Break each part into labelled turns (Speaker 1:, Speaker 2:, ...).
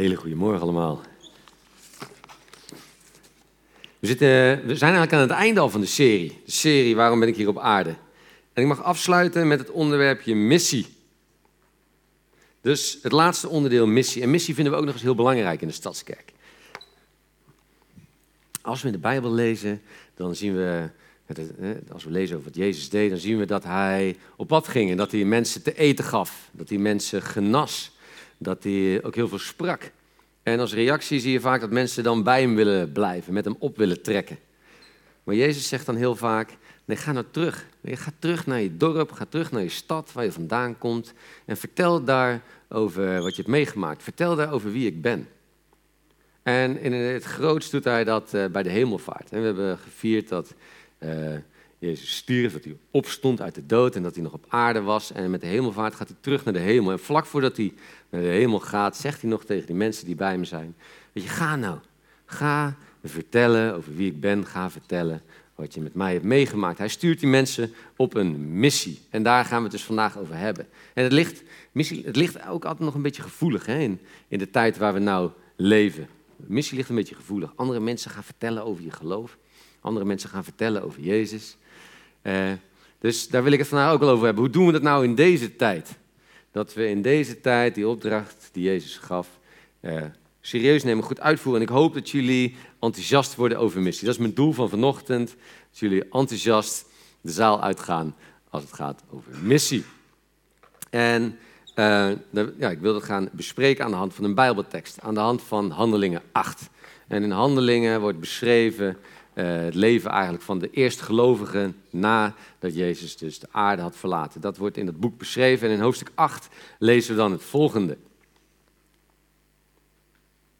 Speaker 1: hele goede morgen allemaal. We, zitten, we zijn eigenlijk aan het einde al van de serie. De serie Waarom ben ik hier op aarde? En ik mag afsluiten met het onderwerpje missie. Dus het laatste onderdeel missie. En missie vinden we ook nog eens heel belangrijk in de Stadskerk. Als we in de Bijbel lezen, dan zien we, als we lezen over wat Jezus deed, dan zien we dat hij op pad ging en dat hij mensen te eten gaf. Dat hij mensen genas dat hij ook heel veel sprak. En als reactie zie je vaak dat mensen dan bij hem willen blijven, met hem op willen trekken. Maar Jezus zegt dan heel vaak, nee, ga nou terug. Nee, ga terug naar je dorp, ga terug naar je stad waar je vandaan komt. En vertel daar over wat je hebt meegemaakt. Vertel daar over wie ik ben. En in het grootst doet hij dat eh, bij de hemelvaart. En we hebben gevierd dat uh, Jezus stierf, dat hij opstond uit de dood en dat hij nog op aarde was. En met de hemelvaart gaat hij terug naar de hemel. En vlak voordat hij naar de hemel gaat, zegt hij nog tegen die mensen die bij hem zijn: Weet je, ga nou. Ga vertellen over wie ik ben. Ga vertellen wat je met mij hebt meegemaakt. Hij stuurt die mensen op een missie. En daar gaan we het dus vandaag over hebben. En het ligt, missie, het ligt ook altijd nog een beetje gevoelig hè, in, in de tijd waar we nou leven. missie ligt een beetje gevoelig. Andere mensen gaan vertellen over je geloof. Andere mensen gaan vertellen over Jezus. Uh, dus daar wil ik het vandaag ook wel over hebben. Hoe doen we dat nou in deze tijd? Dat we in deze tijd die opdracht die Jezus gaf uh, serieus nemen, goed uitvoeren. En ik hoop dat jullie enthousiast worden over missie. Dat is mijn doel van vanochtend. Dat jullie enthousiast de zaal uitgaan als het gaat over missie. En uh, ja, ik wil dat gaan bespreken aan de hand van een Bijbeltekst. Aan de hand van Handelingen 8. En in Handelingen wordt beschreven het leven eigenlijk van de eerste gelovigen nadat Jezus dus de aarde had verlaten. Dat wordt in het boek beschreven en in hoofdstuk 8 lezen we dan het volgende.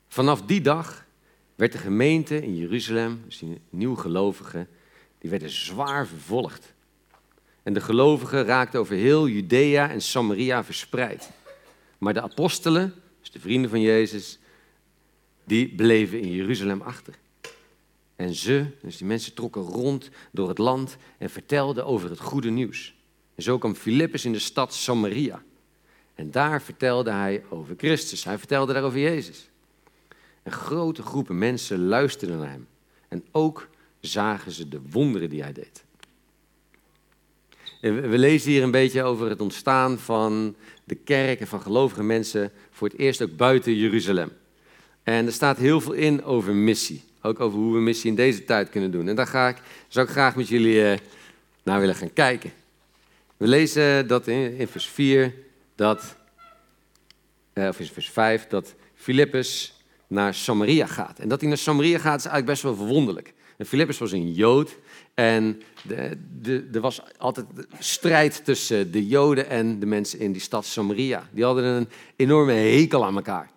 Speaker 1: Vanaf die dag werd de gemeente in Jeruzalem, dus die nieuwe gelovigen, die werden zwaar vervolgd. En de gelovigen raakten over heel Judea en Samaria verspreid. Maar de apostelen, dus de vrienden van Jezus, die bleven in Jeruzalem achter. En ze, dus die mensen, trokken rond door het land en vertelden over het goede nieuws. En zo kwam Filippus in de stad Samaria. En daar vertelde hij over Christus. Hij vertelde daar over Jezus. En grote groepen mensen luisterden naar hem. En ook zagen ze de wonderen die hij deed. we lezen hier een beetje over het ontstaan van de kerk en van gelovige mensen voor het eerst ook buiten Jeruzalem. En er staat heel veel in over missie. Ook over hoe we missie in deze tijd kunnen doen. En daar ga ik, zou ik graag met jullie uh, naar willen gaan kijken. We lezen dat in, vers 4, dat, uh, of in vers 5, dat Filippus naar Samaria gaat. En dat hij naar Samaria gaat is eigenlijk best wel verwonderlijk. En Filippus was een Jood en er was altijd strijd tussen de Joden en de mensen in die stad Samaria. Die hadden een enorme hekel aan elkaar.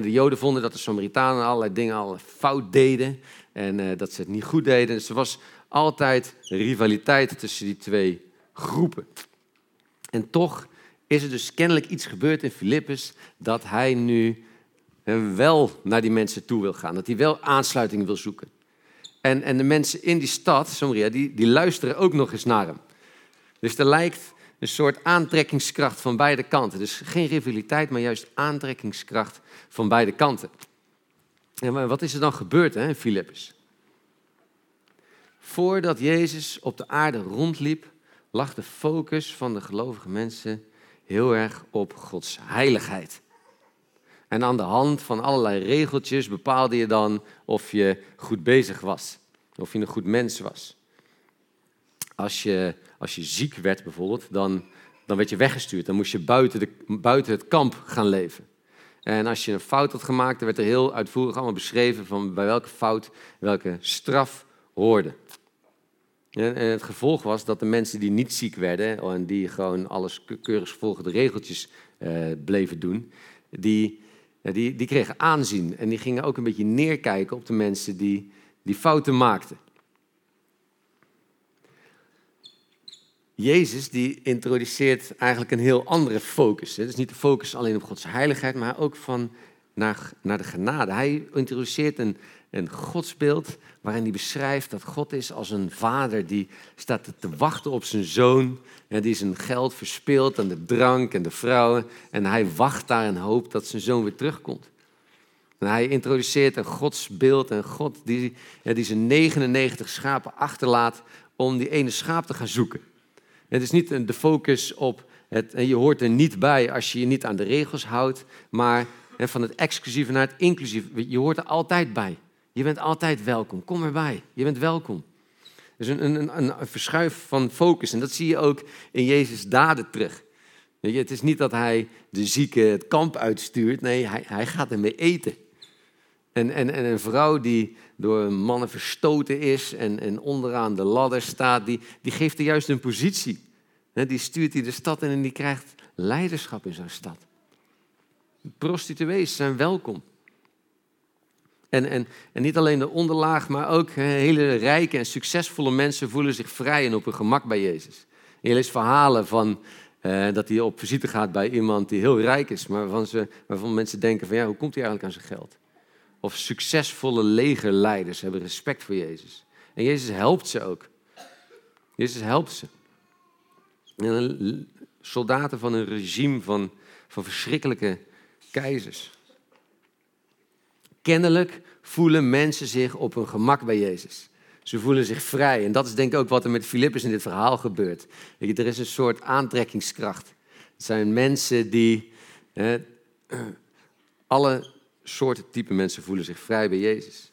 Speaker 1: De Joden vonden dat de Samaritanen allerlei dingen al fout deden en uh, dat ze het niet goed deden. Dus er was altijd rivaliteit tussen die twee groepen. En toch is er dus kennelijk iets gebeurd in Filippus dat hij nu eh, wel naar die mensen toe wil gaan. Dat hij wel aansluiting wil zoeken. En, en de mensen in die stad, Samaria, die, die luisteren ook nog eens naar hem. Dus er lijkt een soort aantrekkingskracht van beide kanten. Dus geen rivaliteit, maar juist aantrekkingskracht van beide kanten. En wat is er dan gebeurd hè, in Filippus? Voordat Jezus op de aarde rondliep, lag de focus van de gelovige mensen heel erg op Gods heiligheid. En aan de hand van allerlei regeltjes bepaalde je dan of je goed bezig was, of je een goed mens was. Als je, als je ziek werd bijvoorbeeld, dan, dan werd je weggestuurd. Dan moest je buiten, de, buiten het kamp gaan leven. En als je een fout had gemaakt, dan werd er heel uitvoerig allemaal beschreven van bij welke fout welke straf hoorde. En het gevolg was dat de mensen die niet ziek werden en die gewoon alles keurig volgens de regeltjes eh, bleven doen, die, die, die kregen aanzien. En die gingen ook een beetje neerkijken op de mensen die, die fouten maakten. Jezus die introduceert eigenlijk een heel andere focus. Het is niet de focus alleen op Gods heiligheid, maar ook van naar, naar de genade. Hij introduceert een, een godsbeeld waarin hij beschrijft dat God is als een vader die staat te wachten op zijn zoon. En die zijn geld verspeelt aan de drank en de vrouwen. En hij wacht daar en hoopt dat zijn zoon weer terugkomt. En hij introduceert een godsbeeld, een God die, die zijn 99 schapen achterlaat om die ene schaap te gaan zoeken. Het is niet de focus op het, je hoort er niet bij als je je niet aan de regels houdt, maar van het exclusieve naar het inclusieve. Je hoort er altijd bij. Je bent altijd welkom. Kom erbij. Je bent welkom. Dus een, een, een, een verschuif van focus. En dat zie je ook in Jezus' daden terug. Weet je, het is niet dat hij de zieke het kamp uitstuurt. Nee, hij, hij gaat ermee eten. En, en, en een vrouw die door mannen verstoten is en, en onderaan de ladder staat, die, die geeft er juist een positie. Die stuurt hij de stad in en die krijgt leiderschap in zo'n stad. Prostituees zijn welkom. En, en, en niet alleen de onderlaag, maar ook hele rijke en succesvolle mensen voelen zich vrij en op hun gemak bij Jezus. En je leest verhalen van eh, dat hij op visite gaat bij iemand die heel rijk is, maar waarvan, ze, waarvan mensen denken van ja, hoe komt hij eigenlijk aan zijn geld? Of succesvolle legerleiders hebben respect voor Jezus. En Jezus helpt ze ook. Jezus helpt ze. En soldaten van een regime van, van verschrikkelijke keizers. Kennelijk voelen mensen zich op hun gemak bij Jezus. Ze voelen zich vrij. En dat is denk ik ook wat er met Filippus in dit verhaal gebeurt. er is een soort aantrekkingskracht. Het zijn mensen die. Alle soorten type mensen voelen zich vrij bij Jezus.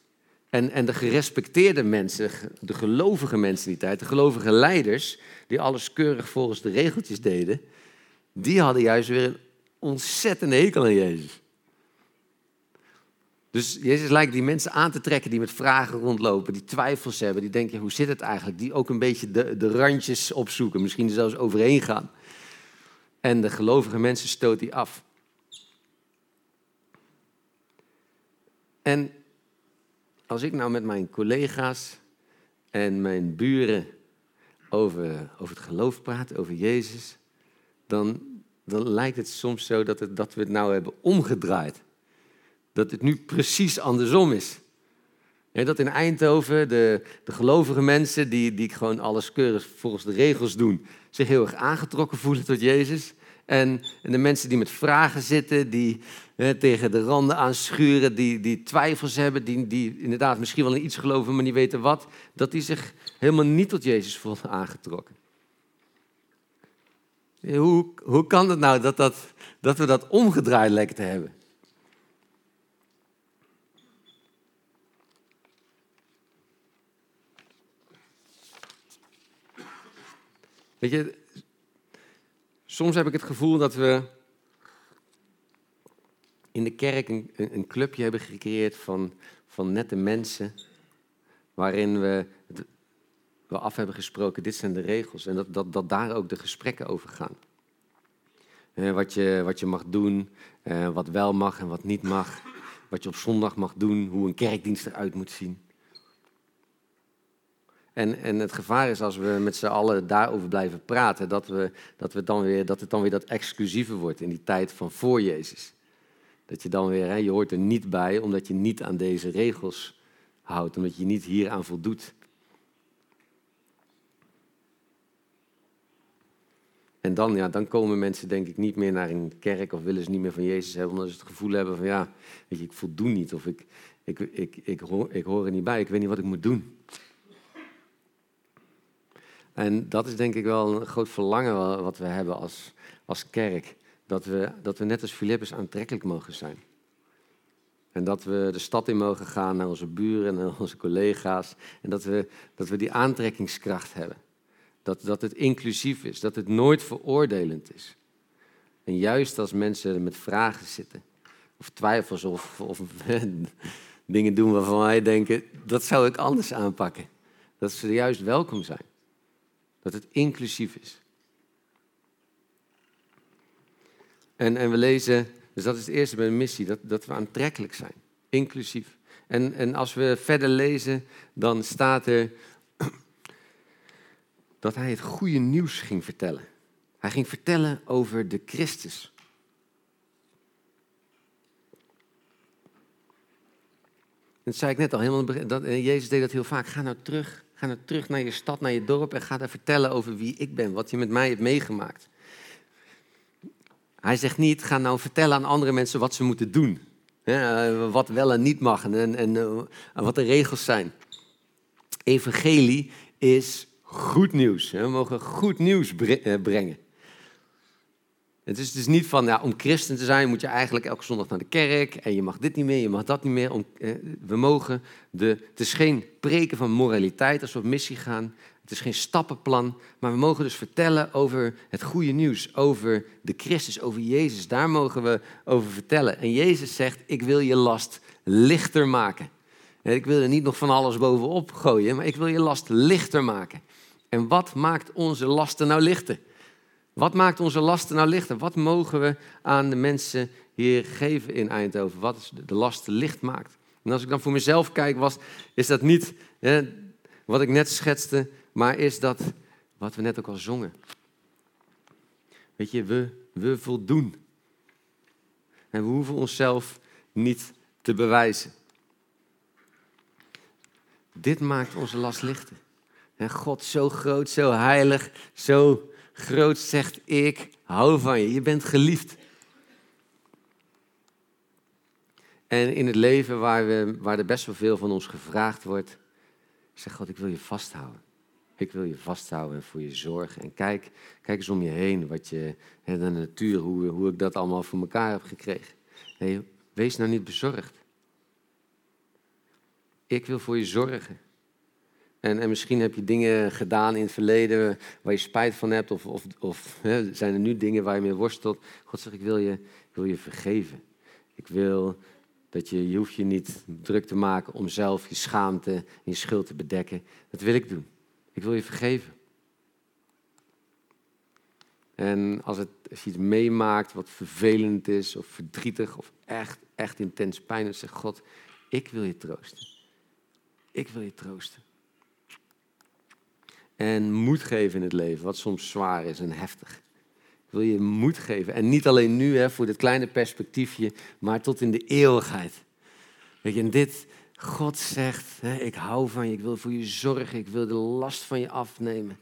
Speaker 1: En, en de gerespecteerde mensen, de gelovige mensen die tijd, de gelovige leiders, die alles keurig volgens de regeltjes deden, die hadden juist weer een ontzettende hekel aan Jezus. Dus Jezus lijkt die mensen aan te trekken die met vragen rondlopen, die twijfels hebben, die denken, hoe zit het eigenlijk? Die ook een beetje de, de randjes opzoeken, misschien zelfs overheen gaan. En de gelovige mensen stoot die af. En als ik nou met mijn collega's en mijn buren over, over het geloof praat, over Jezus, dan, dan lijkt het soms zo dat, het, dat we het nou hebben omgedraaid. Dat het nu precies andersom is. dat in Eindhoven de, de gelovige mensen, die, die gewoon alles keurig volgens de regels doen, zich heel erg aangetrokken voelen tot Jezus. En, en de mensen die met vragen zitten, die hè, tegen de randen aanschuren, die, die twijfels hebben, die, die inderdaad misschien wel in iets geloven, maar niet weten wat, dat die zich helemaal niet tot Jezus voelen aangetrokken. Hoe, hoe kan het nou dat, dat, dat we dat omgedraaid lijken te hebben? Weet je, soms heb ik het gevoel dat we in de kerk een, een clubje hebben gecreëerd van, van nette mensen, waarin we, we af hebben gesproken, dit zijn de regels, en dat, dat, dat daar ook de gesprekken over gaan. Eh, wat, je, wat je mag doen, eh, wat wel mag en wat niet mag, wat je op zondag mag doen, hoe een kerkdienst eruit moet zien. En, en het gevaar is als we met z'n allen daarover blijven praten, dat, we, dat, we dan weer, dat het dan weer dat exclusieve wordt in die tijd van voor Jezus. Dat je dan weer, hè, je hoort er niet bij omdat je niet aan deze regels houdt, omdat je niet hier aan voldoet. En dan, ja, dan komen mensen denk ik niet meer naar een kerk of willen ze niet meer van Jezus hebben, omdat ze het gevoel hebben van ja, weet je, ik voldoen niet of ik, ik, ik, ik, hoor, ik hoor er niet bij, ik weet niet wat ik moet doen. En dat is denk ik wel een groot verlangen wat we hebben als, als kerk. Dat we, dat we net als Filippus aantrekkelijk mogen zijn. En dat we de stad in mogen gaan naar onze buren en naar onze collega's. En dat we, dat we die aantrekkingskracht hebben. Dat, dat het inclusief is, dat het nooit veroordelend is. En juist als mensen met vragen zitten, of twijfels of, of dingen doen waarvan wij denken, dat zou ik anders aanpakken. Dat ze juist welkom zijn. Dat het inclusief is. En, en we lezen, dus dat is het eerste bij de missie, dat, dat we aantrekkelijk zijn. Inclusief. En, en als we verder lezen, dan staat er dat hij het goede nieuws ging vertellen. Hij ging vertellen over de Christus. Dat zei ik net al, helemaal, dat, Jezus deed dat heel vaak. Ga nou terug Ga nou terug naar je stad, naar je dorp en ga daar vertellen over wie ik ben, wat je met mij hebt meegemaakt. Hij zegt niet, ga nou vertellen aan andere mensen wat ze moeten doen. Hè, wat wel en niet mag en, en, en wat de regels zijn. Evangelie is goed nieuws. We mogen goed nieuws brengen. Het is dus niet van, ja, om christen te zijn moet je eigenlijk elke zondag naar de kerk en je mag dit niet meer, je mag dat niet meer. Om, we mogen de, het is geen preken van moraliteit als we op missie gaan. Het is geen stappenplan, maar we mogen dus vertellen over het goede nieuws, over de Christus, over Jezus. Daar mogen we over vertellen. En Jezus zegt, ik wil je last lichter maken. Ik wil er niet nog van alles bovenop gooien, maar ik wil je last lichter maken. En wat maakt onze lasten nou lichter? Wat maakt onze lasten nou lichter? Wat mogen we aan de mensen hier geven in Eindhoven? Wat de lasten licht maakt? En als ik dan voor mezelf kijk, was, is dat niet hè, wat ik net schetste, maar is dat wat we net ook al zongen. Weet je, we, we voldoen. En we hoeven onszelf niet te bewijzen. Dit maakt onze last lichter. En God zo groot, zo heilig, zo groot zegt ik hou van je. Je bent geliefd. En in het leven waar, we, waar er best wel veel van ons gevraagd wordt, zegt God, ik wil je vasthouden. Ik wil je vasthouden en voor je zorgen. En kijk, kijk eens om je heen, wat je, de natuur, hoe, hoe ik dat allemaal voor elkaar heb gekregen. Nee, wees nou niet bezorgd. Ik wil voor je zorgen. En, en misschien heb je dingen gedaan in het verleden waar je spijt van hebt, of, of, of hè, zijn er nu dingen waar je mee worstelt. God zegt, ik wil je, ik wil je vergeven. Ik wil dat je, je hoeft je niet druk te maken om zelf je schaamte en je schuld te bedekken. Dat wil ik doen. Ik wil je vergeven. En als, het, als je iets meemaakt wat vervelend is of verdrietig of echt, echt intens pijn, dan zegt God, ik wil je troosten. Ik wil je troosten. En moed geven in het leven, wat soms zwaar is en heftig. Wil je moed geven. En niet alleen nu, hè, voor dit kleine perspectiefje, maar tot in de eeuwigheid. Weet je, en dit, God zegt, hè, ik hou van je, ik wil voor je zorgen, ik wil de last van je afnemen.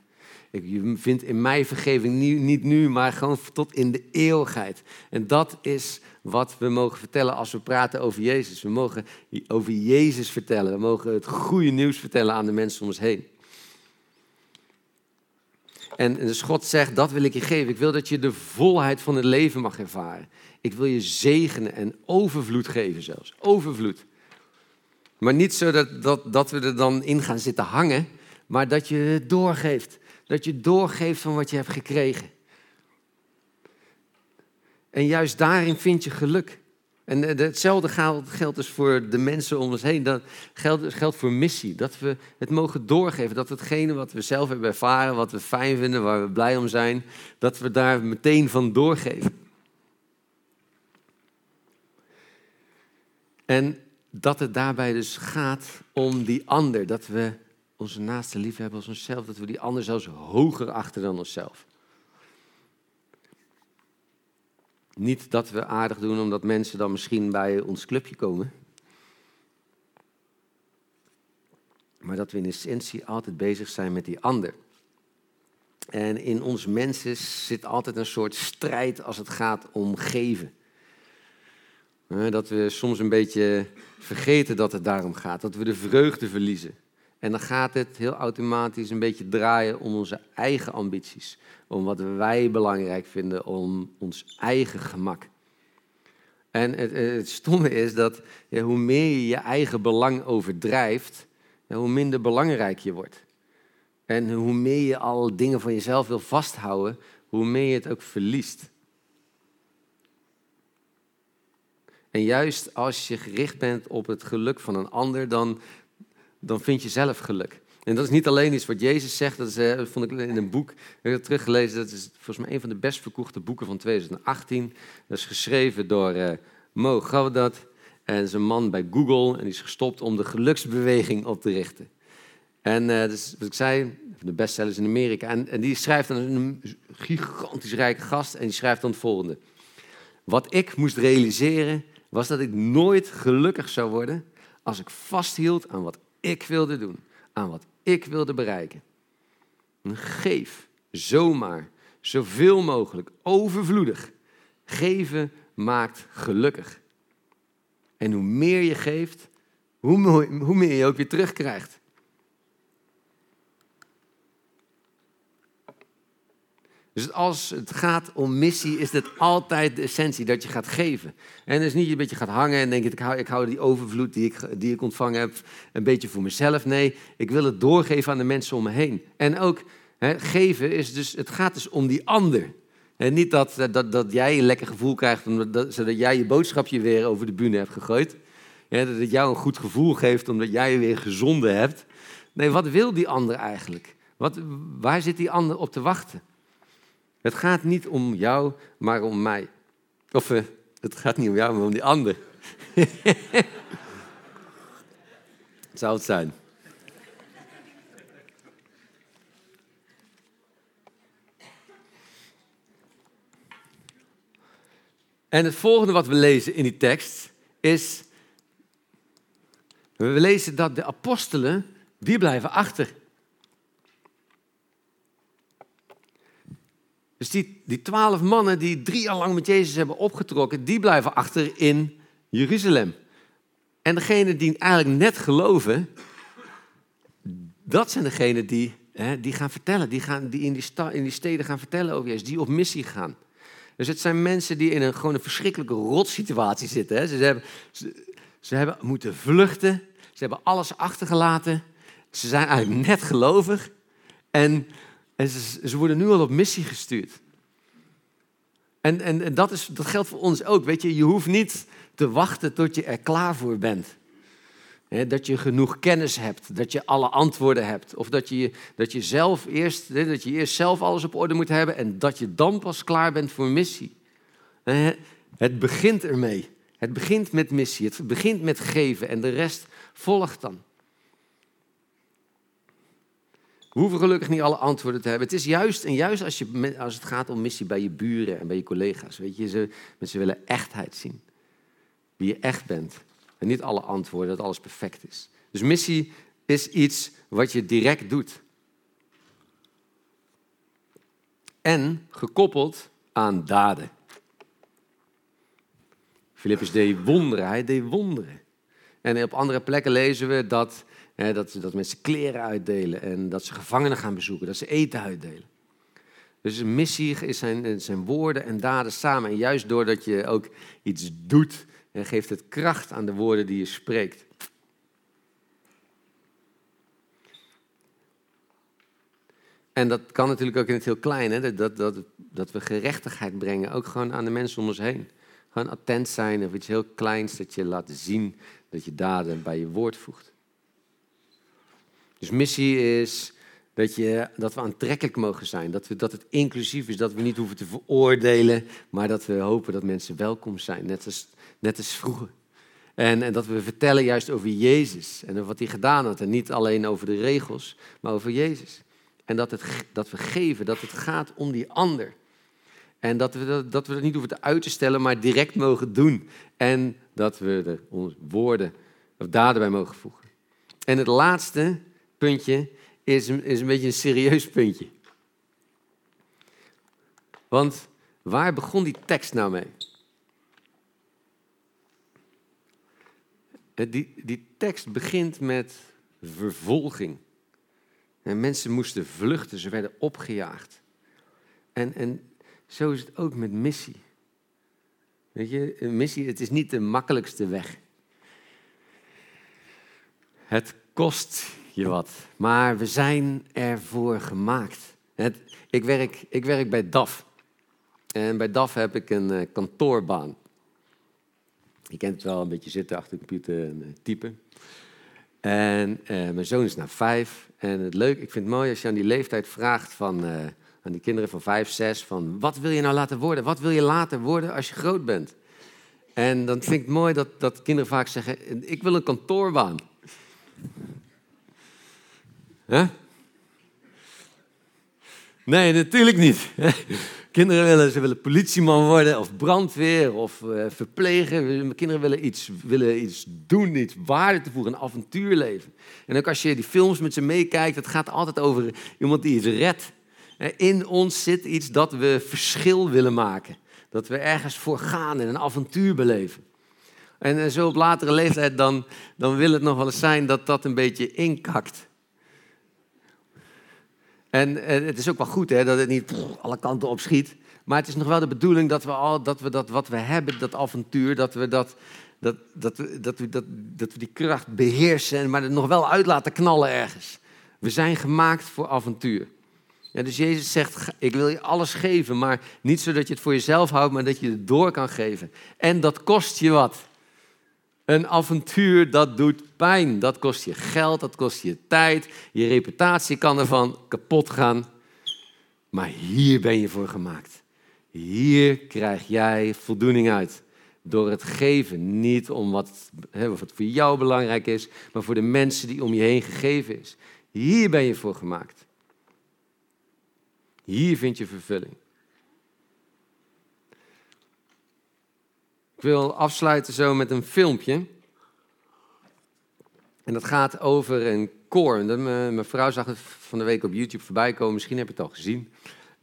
Speaker 1: Ik, je vindt in mij vergeving niet, niet nu, maar gewoon tot in de eeuwigheid. En dat is wat we mogen vertellen als we praten over Jezus. We mogen over Jezus vertellen. We mogen het goede nieuws vertellen aan de mensen om ons heen. En dus God zegt, dat wil ik je geven. Ik wil dat je de volheid van het leven mag ervaren. Ik wil je zegenen en overvloed geven zelfs. Overvloed. Maar niet zo dat, dat, dat we er dan in gaan zitten hangen, maar dat je het doorgeeft. Dat je doorgeeft van wat je hebt gekregen. En juist daarin vind je geluk. En hetzelfde geldt dus voor de mensen om ons heen. Dat geldt, geldt voor missie. Dat we het mogen doorgeven. Dat hetgene wat we zelf hebben ervaren, wat we fijn vinden, waar we blij om zijn, dat we daar meteen van doorgeven. En dat het daarbij dus gaat om die ander. Dat we onze naaste lief hebben als onszelf. Dat we die ander zelfs hoger achten dan onszelf. Niet dat we aardig doen omdat mensen dan misschien bij ons clubje komen. Maar dat we in essentie altijd bezig zijn met die ander. En in ons mensen zit altijd een soort strijd als het gaat om geven. Dat we soms een beetje vergeten dat het daarom gaat. Dat we de vreugde verliezen. En dan gaat het heel automatisch een beetje draaien om onze eigen ambities. Om wat wij belangrijk vinden, om ons eigen gemak. En het, het stomme is dat hoe meer je je eigen belang overdrijft, hoe minder belangrijk je wordt. En hoe meer je al dingen van jezelf wil vasthouden, hoe meer je het ook verliest. En juist als je gericht bent op het geluk van een ander, dan, dan vind je zelf geluk. En dat is niet alleen iets wat Jezus zegt, dat, is, eh, vond ik in een boek, ik heb teruggelezen, dat is volgens mij een van de best verkochte boeken van 2018. Dat is geschreven door uh, Mo Gaudat en een man bij Google en die is gestopt om de geluksbeweging op te richten. En uh, dus, wat ik zei, de bestsellers in Amerika. En, en die schrijft dan een gigantisch rijke gast en die schrijft dan het volgende. Wat ik moest realiseren was dat ik nooit gelukkig zou worden als ik vasthield aan wat ik wilde doen, aan wat ik wilde bereiken. Geef zomaar, zoveel mogelijk, overvloedig. Geven maakt gelukkig. En hoe meer je geeft, hoe, hoe meer je ook weer terugkrijgt. Dus als het gaat om missie, is het altijd de essentie dat je gaat geven. En is niet een beetje gaat hangen en denk ik hou, ik hou die overvloed die ik, die ik ontvangen heb een beetje voor mezelf. Nee, ik wil het doorgeven aan de mensen om me heen. En ook geven is dus, het gaat dus om die ander. En niet dat, dat, dat jij een lekker gevoel krijgt, omdat, zodat jij je boodschapje weer over de bühne hebt gegooid. Dat het jou een goed gevoel geeft omdat jij weer gezonde hebt. Nee, wat wil die ander eigenlijk? Wat, waar zit die ander op te wachten? Het gaat niet om jou, maar om mij. Of uh, het gaat niet om jou, maar om die ander. zou het zijn. En het volgende wat we lezen in die tekst is, we lezen dat de apostelen, die blijven achter. Dus die, die twaalf mannen die drie jaar lang met Jezus hebben opgetrokken, die blijven achter in Jeruzalem. En degenen die eigenlijk net geloven, dat zijn degenen die, hè, die gaan vertellen, die, gaan, die, in die in die steden gaan vertellen over Jezus, die op missie gaan. Dus het zijn mensen die in een, gewoon een verschrikkelijke rotsituatie zitten. Hè. Ze, hebben, ze hebben moeten vluchten, ze hebben alles achtergelaten, ze zijn eigenlijk net gelovig en en ze, worden nu al op missie gestuurd. En, en, en dat, is, dat geldt voor ons ook. Weet je, je hoeft niet te wachten tot je er klaar voor bent. dat je genoeg kennis hebt, dat je alle antwoorden hebt. Of dat je, dat je zelf eerst, dat je eerst zelf alles op orde moet hebben en dat je dan pas klaar bent voor missie. Het begint ermee. Het begint met missie, het begint met geven en de rest volgt dan. We hoeven gelukkig niet alle antwoorden te hebben. Het is juist, en juist als, je, als het gaat om missie bij je buren en bij je collega's, weet je, ze, mensen willen echtheid zien. Wie je echt bent. En niet alle antwoorden, dat alles perfect is. Dus missie is iets wat je direct doet. En gekoppeld aan daden. Filippus deed wonderen, hij deed wonderen. En op andere plekken lezen we dat dat, dat mensen kleren uitdelen en dat ze gevangenen gaan bezoeken, dat ze eten uitdelen. Dus een missie is zijn, zijn woorden en daden samen. En juist doordat je ook iets doet, geeft het kracht aan de woorden die je spreekt. En dat kan natuurlijk ook in het heel klein, hè? Dat, dat, dat we gerechtigheid brengen, ook gewoon aan de mensen om ons heen. Gewoon attent zijn of iets heel kleins dat je laat zien dat je daden bij je woord voegt. Dus missie is dat, je, dat we aantrekkelijk mogen zijn, dat, we, dat het inclusief is, dat we niet hoeven te veroordelen, maar dat we hopen dat mensen welkom zijn, net als, net als vroeger. En, en dat we vertellen juist over Jezus en over wat hij gedaan had. En niet alleen over de regels, maar over Jezus. En dat, het, dat we geven, dat het gaat om die ander. En dat we dat, dat we dat niet hoeven te uit te stellen, maar direct mogen doen. En dat we er onze woorden of daden bij mogen voegen. En het laatste puntje is, is een beetje een serieus puntje. Want waar begon die tekst nou mee? Die, die tekst begint met vervolging. En mensen moesten vluchten, ze werden opgejaagd. En, en zo is het ook met missie. Weet je, missie, het is niet de makkelijkste weg. Het kost je wat. Maar we zijn ervoor gemaakt. Het, ik, werk, ik werk bij DAF. En bij DAF heb ik een uh, kantoorbaan. Je kent het wel, een beetje zitten achter de computer en uh, typen. En uh, mijn zoon is nou vijf. En het leuk, ik vind het mooi als je aan die leeftijd vraagt van, aan die kinderen van vijf, zes, van wat wil je nou laten worden? Wat wil je later worden als je groot bent? En dan vind ik het mooi dat, dat kinderen vaak zeggen, ik wil een kantoorbaan. Nee, natuurlijk niet. Kinderen willen, ze willen politieman worden of brandweer of uh, verpleger. Kinderen willen iets, willen iets doen, iets waarde te voegen, een avontuurleven. En ook als je die films met ze meekijkt, het gaat altijd over iemand die iets redt. In ons zit iets dat we verschil willen maken. Dat we ergens voor gaan en een avontuur beleven. En zo op latere leeftijd, dan, dan wil het nog wel eens zijn dat dat een beetje inkakt. En, het is ook wel goed hè, dat het niet alle kanten op schiet. Maar het is nog wel de bedoeling dat we, al, dat, we dat wat we hebben, dat avontuur, dat we, dat, dat, dat, we, dat, we, dat, dat we die kracht beheersen, maar het nog wel uit laten knallen ergens. We zijn gemaakt voor avontuur. Ja, dus Jezus zegt, ik wil je alles geven, maar niet zodat je het voor jezelf houdt, maar dat je het door kan geven. En dat kost je wat. Een avontuur, dat doet pijn. Dat kost je geld, dat kost je tijd. Je reputatie kan ervan kapot gaan. Maar hier ben je voor gemaakt. Hier krijg jij voldoening uit. Door het geven. Niet om wat, wat voor jou belangrijk is, maar voor de mensen die om je heen gegeven is. Hier ben je voor gemaakt. Hier vind je vervulling. Ik wil afsluiten zo met een filmpje. En dat gaat over een koor. Mijn vrouw zag het van de week op YouTube voorbij komen. Misschien heb je het al gezien.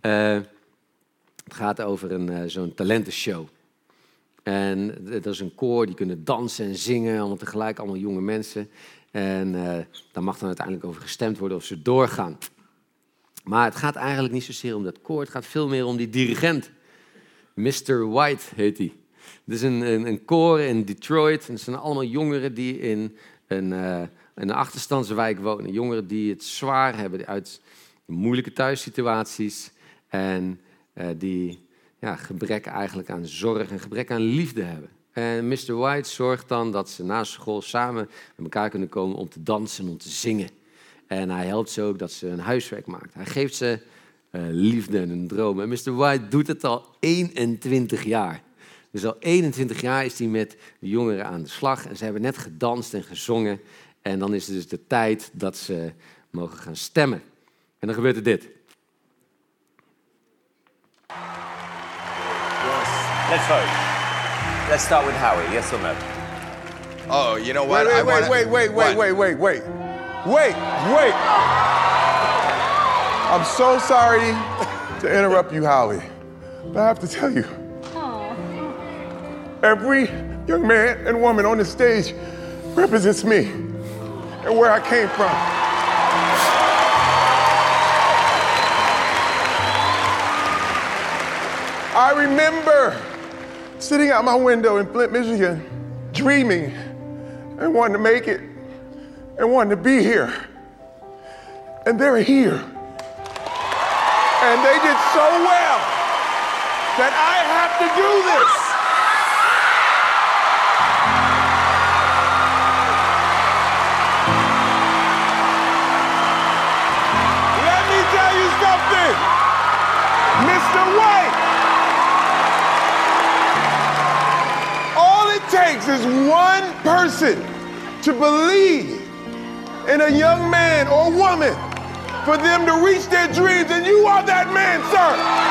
Speaker 1: Uh, het gaat over een, uh, zo'n talentenshow. En dat is een koor, die kunnen dansen en zingen, allemaal tegelijk, allemaal jonge mensen. En uh, daar mag dan uiteindelijk over gestemd worden of ze doorgaan. Maar het gaat eigenlijk niet zozeer om dat koor, het gaat veel meer om die dirigent. Mr. White heet hij. Is een, een, koor in Detroit. En het zijn allemaal jongeren die in een, uh, een achterstandswijk wonen. Jongeren die het zwaar hebben uit moeilijke thuissituaties. En uh, die ja, gebrek eigenlijk aan zorg en gebrek aan liefde hebben. En Mr. White zorgt dan dat ze na school samen met elkaar kunnen komen om te dansen en om te zingen. En hij helpt ze ook dat ze een huiswerk maakt. Hij geeft ze uh, liefde en een droom. En Mr. White doet het al 21 jaar. Dus al 21 jaar is hij met de jongeren aan de slag. En ze hebben net gedanst en gezongen. En dan is het dus de tijd dat ze mogen gaan stemmen. En dan gebeurt er dit.
Speaker 2: Yes. Let's vote. Let's start with Howie. Yes or no?
Speaker 3: Oh, you know what?
Speaker 4: Wait,
Speaker 3: I
Speaker 4: wait,
Speaker 3: wanna-
Speaker 4: wait, wait, wait, wait, wait. Wait, wait. I'm so sorry to interrupt you, Howie. But I have to tell you. Every young man and woman on the stage represents me and where I came from. I remember sitting out my window in Flint, Michigan, dreaming and wanting to make it and wanting to be here. And they're here. And they did so well that I have to do this. Takes is one person to believe in a young man or woman for them to reach their dreams, and you are that man, sir.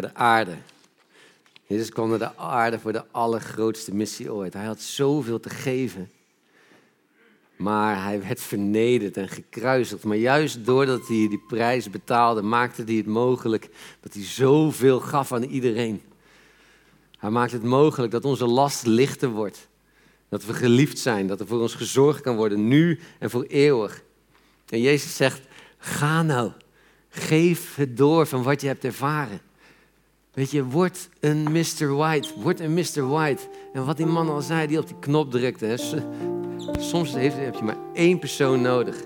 Speaker 1: De aarde. Jezus kwam naar de aarde voor de allergrootste missie ooit. Hij had zoveel te geven. Maar hij werd vernederd en gekruisigd. Maar juist doordat hij die prijs betaalde, maakte hij het mogelijk dat hij zoveel gaf aan iedereen. Hij maakt het mogelijk dat onze last lichter wordt. Dat we geliefd zijn, dat er voor ons gezorgd kan worden, nu en voor eeuwig. En Jezus zegt, ga nou, geef het door van wat je hebt ervaren. Weet je, word een Mr. White. Word een Mr. White. En wat die man al zei, die op die knop drukte. Hè. Soms heeft, heb je maar één persoon nodig.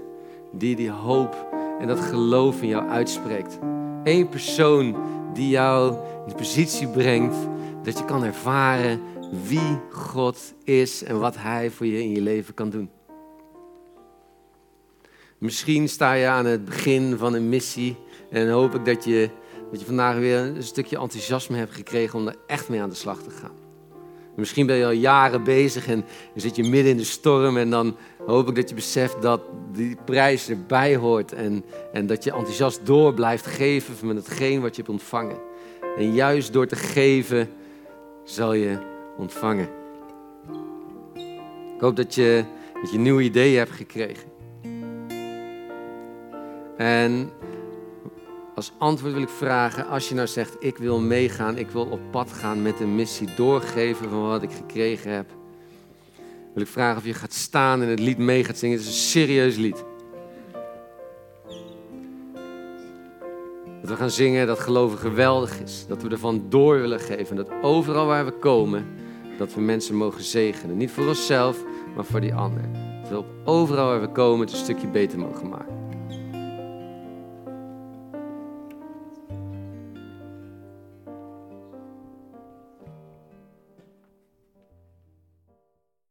Speaker 1: Die die hoop en dat geloof in jou uitspreekt. Eén persoon die jou in de positie brengt dat je kan ervaren wie God is en wat Hij voor je in je leven kan doen. Misschien sta je aan het begin van een missie en hoop ik dat je, dat je vandaag weer een stukje enthousiasme hebt gekregen om er echt mee aan de slag te gaan. Misschien ben je al jaren bezig en zit je midden in de storm en dan hoop ik dat je beseft dat die prijs erbij hoort en, en dat je enthousiast door blijft geven met hetgeen wat je hebt ontvangen. En juist door te geven zal je ontvangen. Ik hoop dat je, dat je nieuwe ideeën hebt gekregen. En als antwoord wil ik vragen, als je nou zegt, ik wil meegaan, ik wil op pad gaan met een missie, doorgeven van wat ik gekregen heb. Wil ik vragen of je gaat staan en het lied mee gaat zingen. Het is een serieus lied. Dat we gaan zingen dat geloven geweldig is. Dat we ervan door willen geven. Dat overal waar we komen, dat we mensen mogen zegenen. Niet voor onszelf, maar voor die ander. Dat we op overal waar we komen het een stukje beter mogen maken.